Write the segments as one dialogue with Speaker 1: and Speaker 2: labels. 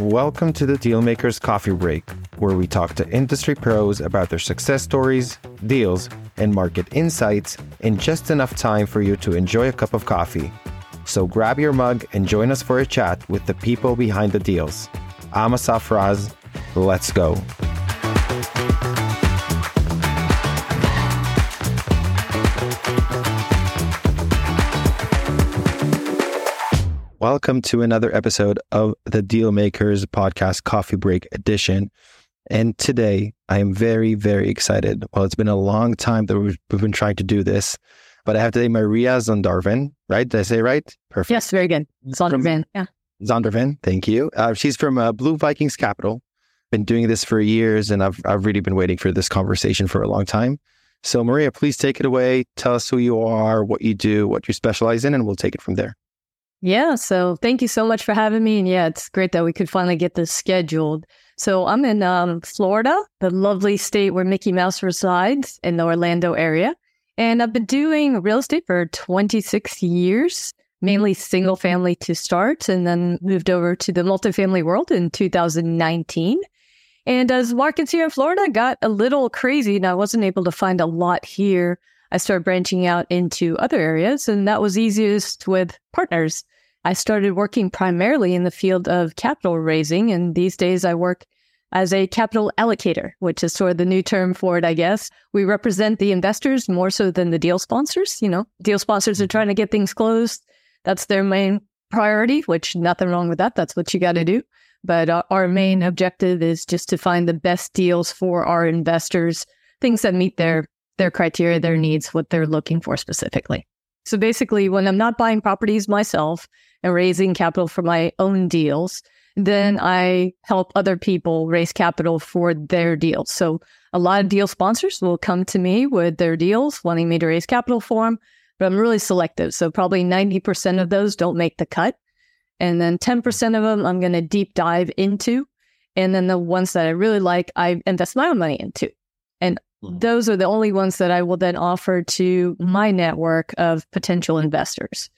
Speaker 1: Welcome to the Dealmakers Coffee Break, where we talk to industry pros about their success stories, deals, and market insights in just enough time for you to enjoy a cup of coffee. So grab your mug and join us for a chat with the people behind the deals. I'm Asaf Raz. Let's go. Welcome to another episode of the Dealmakers Podcast Coffee Break Edition. And today I am very, very excited. Well, it's been a long time that we've, we've been trying to do this, but I have today Maria Zondervan, right? Did I say right?
Speaker 2: Perfect. Yes, very good. Zondervan, yeah.
Speaker 1: Zondervan, thank you. Uh, she's from uh, Blue Vikings Capital. Been doing this for years, and I've I've really been waiting for this conversation for a long time. So, Maria, please take it away. Tell us who you are, what you do, what you specialize in, and we'll take it from there.
Speaker 2: Yeah. So thank you so much for having me. And yeah, it's great that we could finally get this scheduled. So I'm in um, Florida, the lovely state where Mickey Mouse resides in the Orlando area. And I've been doing real estate for 26 years, mainly single family to start, and then moved over to the multifamily world in 2019. And as markets here in Florida got a little crazy, and I wasn't able to find a lot here I started branching out into other areas, and that was easiest with partners. I started working primarily in the field of capital raising, and these days I work as a capital allocator, which is sort of the new term for it, I guess. We represent the investors more so than the deal sponsors. You know, deal sponsors are trying to get things closed. That's their main priority, which nothing wrong with that. That's what you got to do. But uh, our main objective is just to find the best deals for our investors, things that meet their their criteria, their needs, what they're looking for specifically. So basically, when I'm not buying properties myself and raising capital for my own deals, then I help other people raise capital for their deals. So a lot of deal sponsors will come to me with their deals, wanting me to raise capital for them, but I'm really selective. So probably 90% of those don't make the cut. And then 10% of them I'm going to deep dive into. And then the ones that I really like, I invest my own money into. Mm-hmm. those are the only ones that I will then offer to my network of potential investors.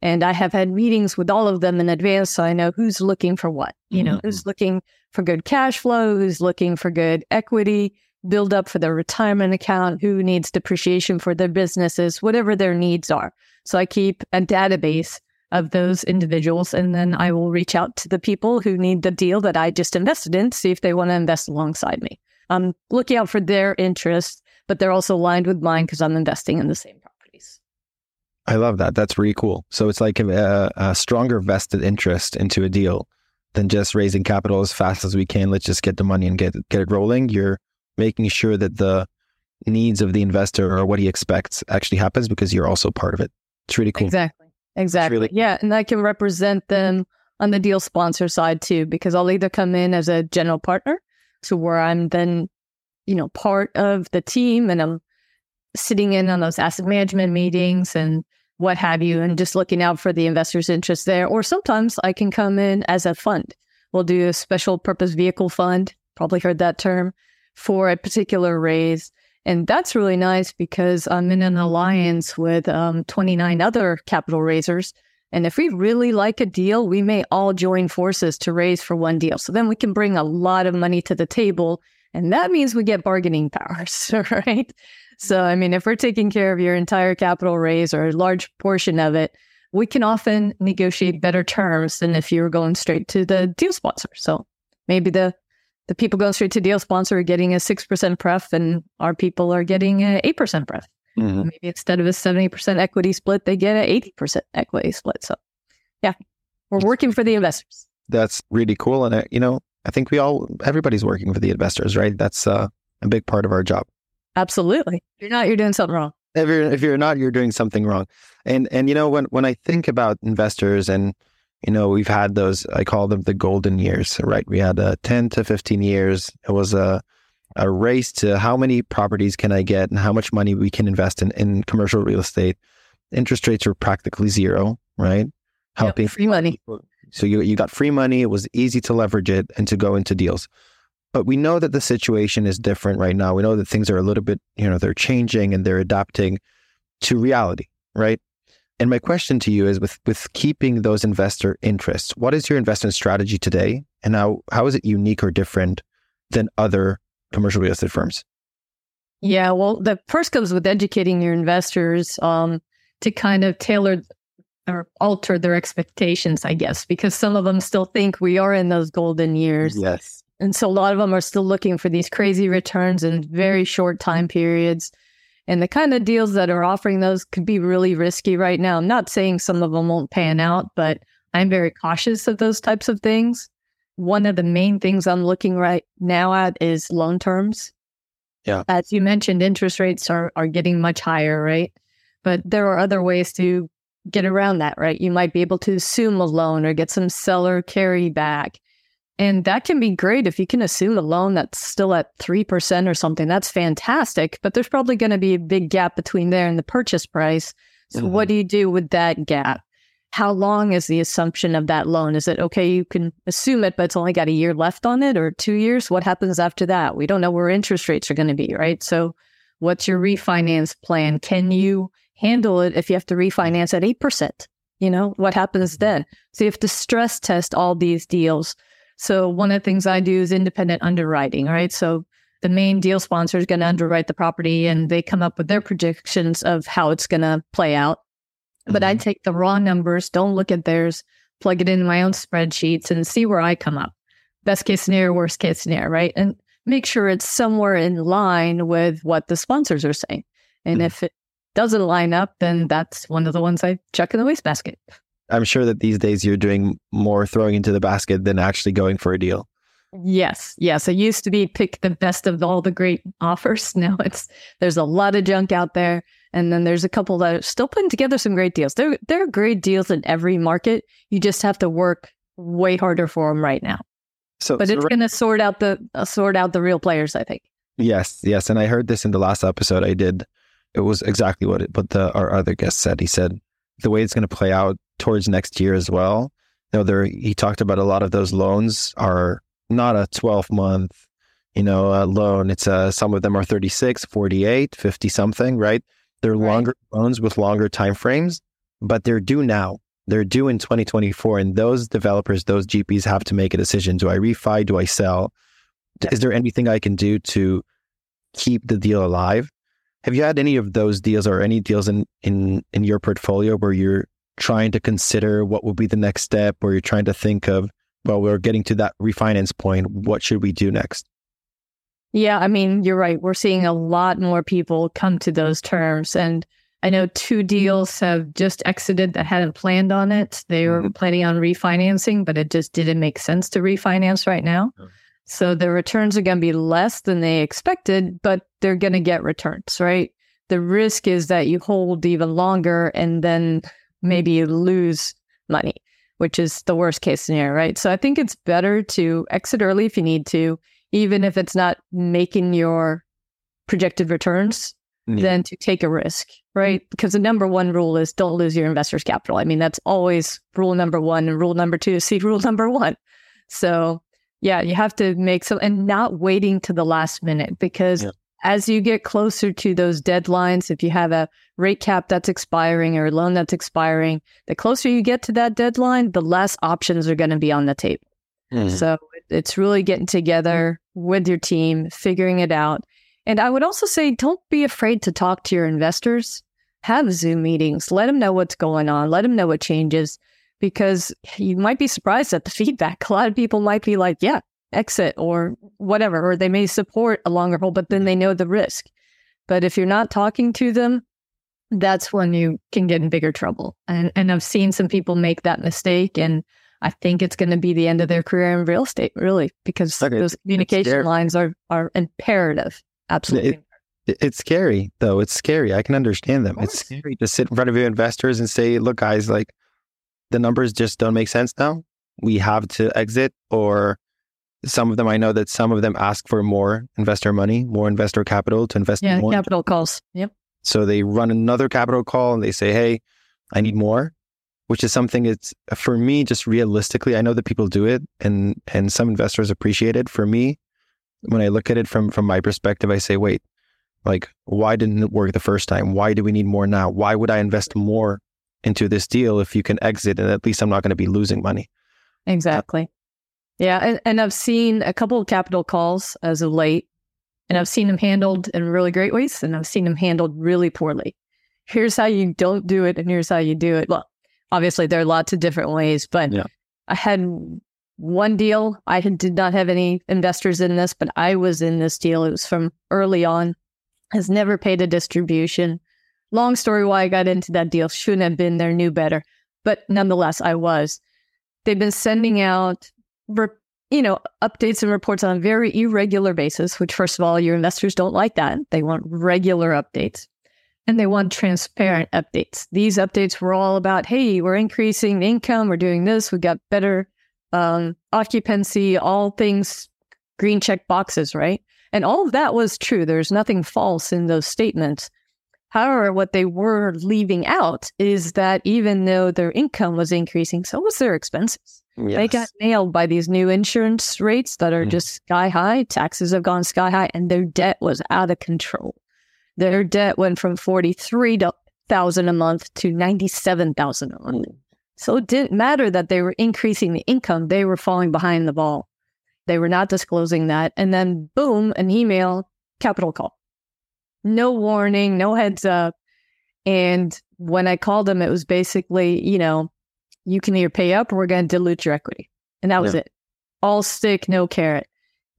Speaker 2: And I have had meetings with all of them in advance so I know who's looking for what. You know, mm-hmm. who's looking for good cash flow, who's looking for good equity, build up for their retirement account, who needs depreciation for their businesses, whatever their needs are. So I keep a database of those individuals and then I will reach out to the people who need the deal that I just invested in, see if they want to invest alongside me. I'm looking out for their interests, but they're also aligned with mine because I'm investing in the same properties.
Speaker 1: I love that. That's really cool. So it's like a, a stronger vested interest into a deal than just raising capital as fast as we can. Let's just get the money and get get it rolling. You're making sure that the needs of the investor or what he expects actually happens because you're also part of it. It's really cool.
Speaker 2: Exactly. Exactly. Really yeah. And I can represent mm-hmm. them on the deal sponsor side too, because I'll either come in as a general partner to where I'm then, you know, part of the team and I'm sitting in on those asset management meetings and what have you, and just looking out for the investors' interest there. Or sometimes I can come in as a fund. We'll do a special purpose vehicle fund, probably heard that term, for a particular raise. And that's really nice because I'm in an alliance with um, 29 other capital raisers and if we really like a deal, we may all join forces to raise for one deal. So then we can bring a lot of money to the table. And that means we get bargaining powers, right? So, I mean, if we're taking care of your entire capital raise or a large portion of it, we can often negotiate better terms than if you were going straight to the deal sponsor. So maybe the the people going straight to deal sponsor are getting a 6% pref and our people are getting an 8% pref. Mm-hmm. Maybe instead of a 70% equity split, they get an 80% equity split. So, yeah, we're working for the investors.
Speaker 1: That's really cool. And, uh, you know, I think we all, everybody's working for the investors, right? That's uh, a big part of our job.
Speaker 2: Absolutely. If you're not, you're doing something wrong.
Speaker 1: If you're, if you're not, you're doing something wrong. And, and, you know, when, when I think about investors and, you know, we've had those, I call them the golden years, right? We had uh, 10 to 15 years. It was a, a race to how many properties can I get and how much money we can invest in, in commercial real estate. Interest rates were practically zero, right?
Speaker 2: Helping yep, free money.
Speaker 1: So you, you got free money. It was easy to leverage it and to go into deals. But we know that the situation is different right now. We know that things are a little bit, you know, they're changing and they're adapting to reality, right? And my question to you is with with keeping those investor interests, what is your investment strategy today? And how how is it unique or different than other commercial real estate firms?
Speaker 2: Yeah, well, the first comes with educating your investors um, to kind of tailor or alter their expectations, I guess, because some of them still think we are in those golden years.
Speaker 1: Yes.
Speaker 2: And so a lot of them are still looking for these crazy returns in very short time periods. And the kind of deals that are offering those could be really risky right now. I'm not saying some of them won't pan out, but I'm very cautious of those types of things. One of the main things I'm looking right now at is loan terms.
Speaker 1: Yeah.
Speaker 2: As you mentioned, interest rates are, are getting much higher, right? But there are other ways to get around that, right? You might be able to assume a loan or get some seller carry back. And that can be great if you can assume a loan that's still at 3% or something. That's fantastic. But there's probably going to be a big gap between there and the purchase price. So, mm-hmm. what do you do with that gap? How long is the assumption of that loan? Is it okay, you can assume it, but it's only got a year left on it or two years? What happens after that? We don't know where interest rates are going to be, right? So, what's your refinance plan? Can you handle it if you have to refinance at 8%? You know, what happens mm-hmm. then? So, you have to stress test all these deals. So, one of the things I do is independent underwriting, right? So, the main deal sponsor is going to underwrite the property and they come up with their predictions of how it's going to play out. But I mm-hmm. take the raw numbers, don't look at theirs, plug it in my own spreadsheets and see where I come up. Best case scenario, worst case scenario, right? And make sure it's somewhere in line with what the sponsors are saying. And mm-hmm. if it doesn't line up, then that's one of the ones I chuck in the wastebasket.
Speaker 1: I'm sure that these days you're doing more throwing into the basket than actually going for a deal.
Speaker 2: Yes, yes. It used to be pick the best of all the great offers. Now it's there's a lot of junk out there. And then there's a couple that are still putting together some great deals. There, there are great deals in every market. You just have to work way harder for them right now. So, but so it's right- going to sort out the uh, sort out the real players, I think.
Speaker 1: Yes, yes, and I heard this in the last episode I did. It was exactly what it, what the our other guest said. He said the way it's going to play out towards next year as well. You know, there he talked about a lot of those loans are not a 12 month, you know, uh, loan. It's a, some of them are 36, 48, 50 something, right? They're right. longer loans with longer time frames, but they're due now. They're due in 2024. And those developers, those GPs have to make a decision. Do I refi? Do I sell? Is there anything I can do to keep the deal alive? Have you had any of those deals or any deals in, in, in your portfolio where you're trying to consider what will be the next step, or you're trying to think of, well, we're getting to that refinance point. What should we do next?
Speaker 2: Yeah, I mean, you're right. We're seeing a lot more people come to those terms. And I know two deals have just exited that hadn't planned on it. They were mm-hmm. planning on refinancing, but it just didn't make sense to refinance right now. So the returns are going to be less than they expected, but they're going to get returns, right? The risk is that you hold even longer and then maybe you lose money, which is the worst case scenario, right? So I think it's better to exit early if you need to even if it's not making your projected returns, yeah. than to take a risk, right? Mm-hmm. Because the number one rule is don't lose your investors' capital. I mean, that's always rule number one. And rule number two is see rule number one. So, yeah, you have to make some and not waiting to the last minute because yeah. as you get closer to those deadlines, if you have a rate cap that's expiring or a loan that's expiring, the closer you get to that deadline, the less options are going to be on the table. Mm-hmm. So it's really getting together with your team, figuring it out. And I would also say don't be afraid to talk to your investors. Have Zoom meetings. Let them know what's going on. Let them know what changes because you might be surprised at the feedback. A lot of people might be like, yeah, exit or whatever, or they may support a longer hold, but then they know the risk. But if you're not talking to them, that's when you can get in bigger trouble. And and I've seen some people make that mistake and I think it's going to be the end of their career in real estate, really, because okay. those communication lines are are imperative. Absolutely.
Speaker 1: It, it's scary, though. It's scary. I can understand them. It's scary to sit in front of your investors and say, "Look, guys, like the numbers just don't make sense now. We have to exit." Or some of them, I know that some of them ask for more investor money, more investor capital to invest.
Speaker 2: Yeah,
Speaker 1: more.
Speaker 2: capital calls. Yep.
Speaker 1: So they run another capital call and they say, "Hey, I need more." Which is something it's for me just realistically i know that people do it and and some investors appreciate it for me when i look at it from from my perspective i say wait like why didn't it work the first time why do we need more now why would i invest more into this deal if you can exit and at least I'm not going to be losing money.
Speaker 2: Exactly. Yeah. And, and I've seen a couple of capital calls as of late, and I've seen them handled in really great ways, and I've seen them handled really poorly. Here's how you don't do it, and here's how you do it. Well, obviously, there are lots of different ways, but yeah. I had one deal. I did not have any investors in this, but I was in this deal. It was from early on, has never paid a distribution. Long story why I got into that deal. Shouldn't have been there, knew better. But nonetheless, I was. They've been sending out, you know, updates and reports on a very irregular basis, which, first of all, your investors don't like that. They want regular updates and they want transparent updates. These updates were all about, hey, we're increasing the income, we're doing this, we got better um, occupancy, all things green check boxes, right? And all of that was true. There's nothing false in those statements. However, what they were leaving out is that even though their income was increasing, so was their expenses. Yes. They got nailed by these new insurance rates that are mm. just sky high. Taxes have gone sky high, and their debt was out of control. Their debt went from forty three thousand a month to ninety seven thousand a month. So it didn't matter that they were increasing the income; they were falling behind the ball. They were not disclosing that, and then boom, an email, capital call no warning, no heads up. And when I called them, it was basically, you know, you can either pay up or we're going to dilute your equity. And that was yeah. it. All stick, no carrot.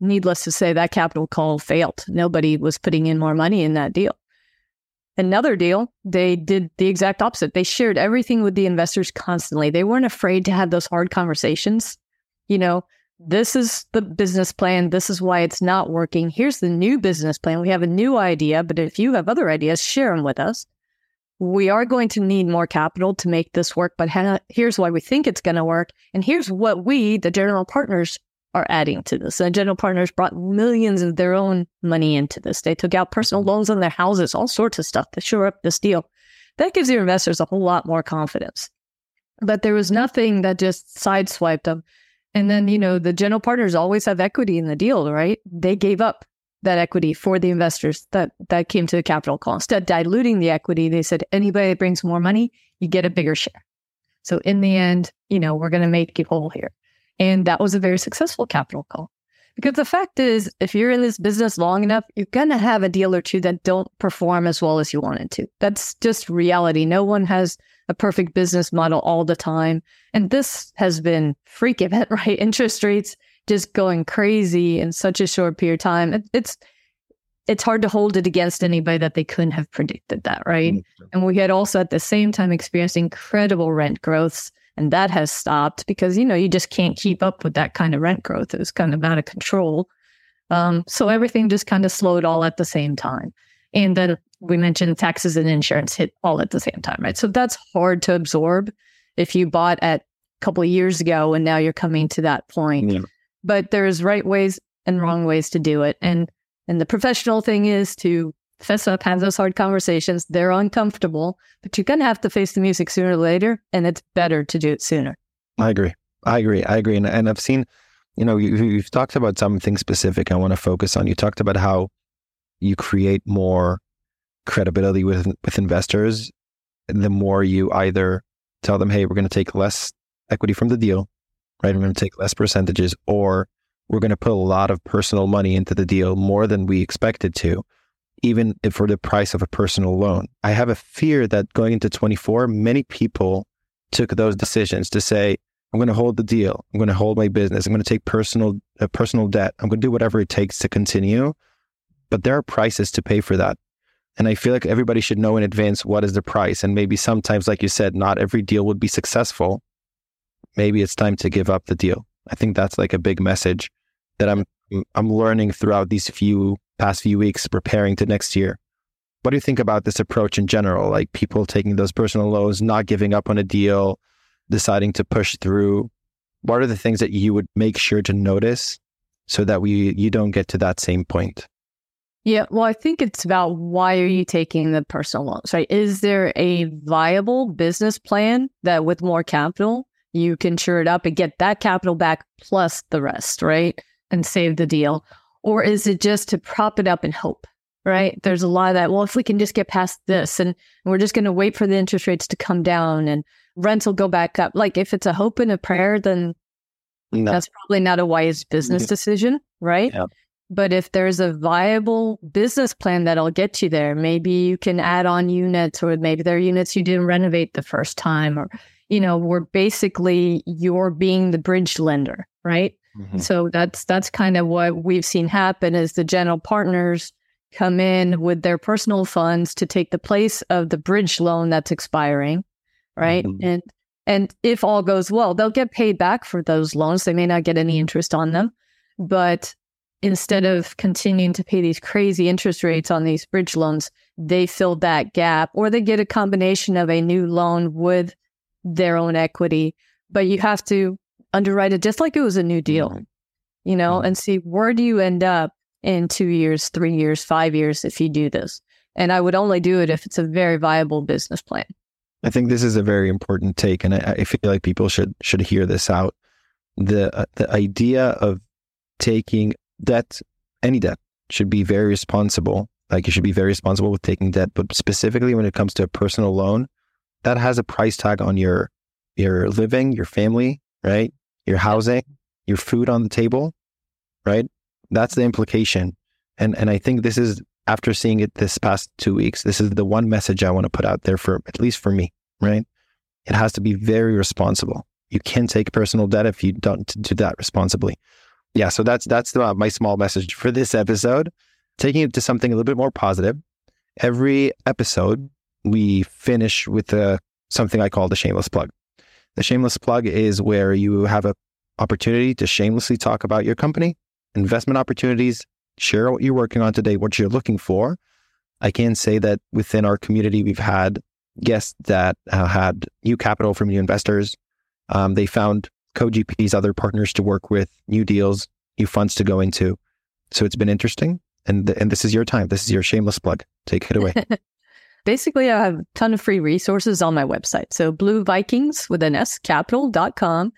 Speaker 2: Needless to say, that capital call failed. Nobody was putting in more money in that deal. Another deal, they did the exact opposite. They shared everything with the investors constantly. They weren't afraid to have those hard conversations. You know, this is the business plan. This is why it's not working. Here's the new business plan. We have a new idea, but if you have other ideas, share them with us. We are going to need more capital to make this work, but here's why we think it's going to work. And here's what we, the general partners, are adding to this. And general partners brought millions of their own money into this. They took out personal mm-hmm. loans on their houses, all sorts of stuff to shore up this deal. That gives your investors a whole lot more confidence. But there was nothing that just sideswiped them. And then, you know, the general partners always have equity in the deal, right? They gave up that equity for the investors that that came to the capital call. Instead of diluting the equity, they said anybody that brings more money, you get a bigger share. So in the end, you know, we're going to make you whole here. And that was a very successful capital call. Because the fact is, if you're in this business long enough, you're going to have a deal or two that don't perform as well as you wanted to. That's just reality. No one has a perfect business model all the time. And this has been freak event, right? Interest rates just going crazy in such a short period of time. It, it's it's hard to hold it against anybody that they couldn't have predicted that, right? Mm-hmm. And we had also at the same time experienced incredible rent growths. And that has stopped because, you know, you just can't keep up with that kind of rent growth. It was kind of out of control. Um, so everything just kind of slowed all at the same time. And then we mentioned taxes and insurance hit all at the same time, right? So that's hard to absorb if you bought at a couple of years ago and now you're coming to that point. Yeah. But there's right ways and wrong ways to do it. And and the professional thing is to fess up, have those hard conversations. They're uncomfortable, but you're gonna have to face the music sooner or later, and it's better to do it sooner.
Speaker 1: I agree. I agree. I agree. And, and I've seen, you know, you, you've talked about something specific I want to focus on. You talked about how you create more credibility with with investors, the more you either tell them, "Hey, we're going to take less equity from the deal, right? We're going to take less percentages, or we're going to put a lot of personal money into the deal, more than we expected to, even for the price of a personal loan." I have a fear that going into 24, many people took those decisions to say, I'm going to hold the deal. I'm going to hold my business. I'm going to take personal uh, personal debt. I'm going to do whatever it takes to continue. But there are prices to pay for that. And I feel like everybody should know in advance what is the price. And maybe sometimes, like you said, not every deal would be successful. Maybe it's time to give up the deal. I think that's like a big message that I'm I'm learning throughout these few past few weeks preparing to next year. What do you think about this approach in general? Like people taking those personal loans, not giving up on a deal, deciding to push through. What are the things that you would make sure to notice so that we you don't get to that same point?
Speaker 2: Yeah, well, I think it's about why are you taking the personal loans, right? Is there a viable business plan that with more capital, you can shore it up and get that capital back plus the rest, right? And save the deal? Or is it just to prop it up and hope? right? Mm-hmm. There's a lot of that. Well, if we can just get past this and we're just going to wait for the interest rates to come down and rents will go back up. Like if it's a hope and a prayer, then no. that's probably not a wise business mm-hmm. decision, right? Yeah. But if there's a viable business plan that'll get you there, maybe you can add on units, or maybe there are units you didn't renovate the first time, or, you know, where basically you're being the bridge lender, right? Mm-hmm. So that's that's kind of what we've seen happen is the general partners come in with their personal funds to take the place of the bridge loan that's expiring, right? Mm-hmm. And and if all goes well, they'll get paid back for those loans. They may not get any interest on them, but instead of continuing to pay these crazy interest rates on these bridge loans, they fill that gap or they get a combination of a new loan with their own equity. But you have to underwrite it just like it was a new deal, you know, and see where do you end up in two years, three years, five years if you do this. And I would only do it if it's a very viable business plan.
Speaker 1: I think this is a very important take, and I, I feel like people should should hear this out. the uh, The idea of taking debt, any debt, should be very responsible. Like you should be very responsible with taking debt, but specifically when it comes to a personal loan, that has a price tag on your your living, your family, right? Your housing, your food on the table, right? That's the implication. And and I think this is after seeing it this past two weeks, this is the one message I want to put out there for at least for me, right? It has to be very responsible. You can take personal debt if you don't do that responsibly. Yeah, so that's that's the, my small message for this episode. Taking it to something a little bit more positive. Every episode we finish with a, something I call the shameless plug. The shameless plug is where you have an opportunity to shamelessly talk about your company, investment opportunities, share what you're working on today, what you're looking for. I can say that within our community, we've had guests that uh, had new capital from new investors. Um, they found co-GPs, other partners to work with, new deals, new funds to go into. So it's been interesting. And, th- and this is your time. This is your shameless plug. Take it away.
Speaker 2: Basically, I have a ton of free resources on my website. So Blue Vikings with an S capital.com.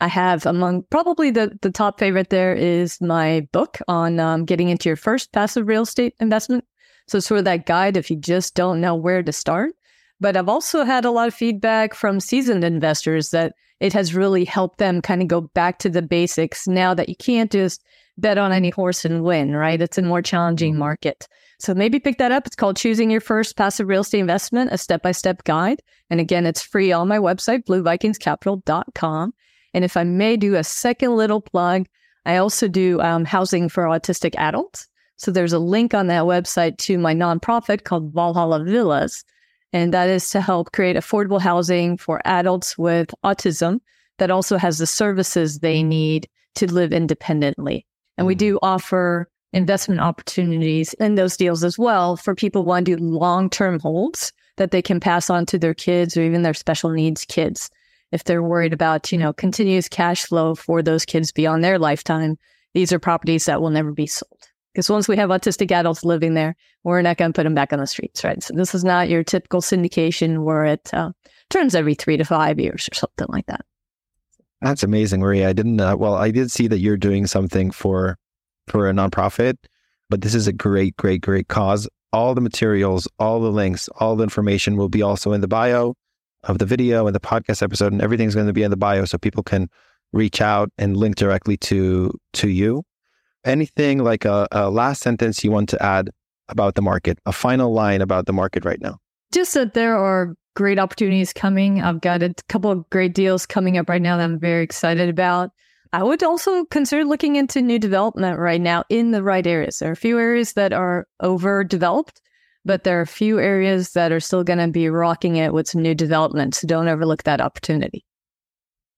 Speaker 2: I have among probably the, the top favorite there is my book on um, getting into your first passive real estate investment. So sort of that guide if you just don't know where to start. But I've also had a lot of feedback from seasoned investors that it has really helped them kind of go back to the basics now that you can't just bet on any horse and win, right? It's a more challenging mm-hmm. market. So maybe pick that up. It's called Choosing Your First Passive Real Estate Investment, a step by step guide. And again, it's free on my website, bluevikingscapital.com. And if I may do a second little plug, I also do um, housing for autistic adults. So there's a link on that website to my nonprofit called Valhalla Villas. And that is to help create affordable housing for adults with autism that also has the services they need to live independently. And we do offer investment opportunities in those deals as well for people who want to do long term holds that they can pass on to their kids or even their special needs kids if they're worried about, you know, continuous cash flow for those kids beyond their lifetime, these are properties that will never be sold. Because once we have autistic adults living there, we're not going to put them back on the streets, right? So this is not your typical syndication where it uh, turns every three to five years or something like that.
Speaker 1: That's amazing, Maria. I didn't. Uh, well, I did see that you're doing something for for a nonprofit, but this is a great, great, great cause. All the materials, all the links, all the information will be also in the bio of the video and the podcast episode, and everything's going to be in the bio so people can reach out and link directly to to you. Anything like a, a last sentence you want to add about the market, a final line about the market right now?
Speaker 2: Just that there are great opportunities coming. I've got a couple of great deals coming up right now that I'm very excited about. I would also consider looking into new development right now in the right areas. There are a few areas that are overdeveloped but there are a few areas that are still going to be rocking it with some new development. So don't overlook that opportunity.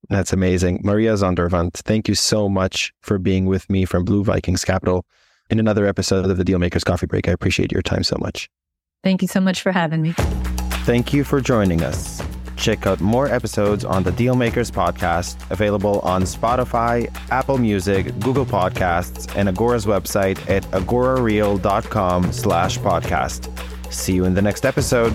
Speaker 1: That's amazing. Maria Zondervan, thank you so much for being with me from Blue Vikings Capital in another episode of the Dealmakers Coffee Break. I appreciate your time so much.
Speaker 2: Thank you so much for having me.
Speaker 1: Thank you for joining us. Check out more episodes on the Dealmakers podcast, available on Spotify, Apple Music, Google Podcasts, and Agora's website at agorareal.com slash podcast. See you in the next episode.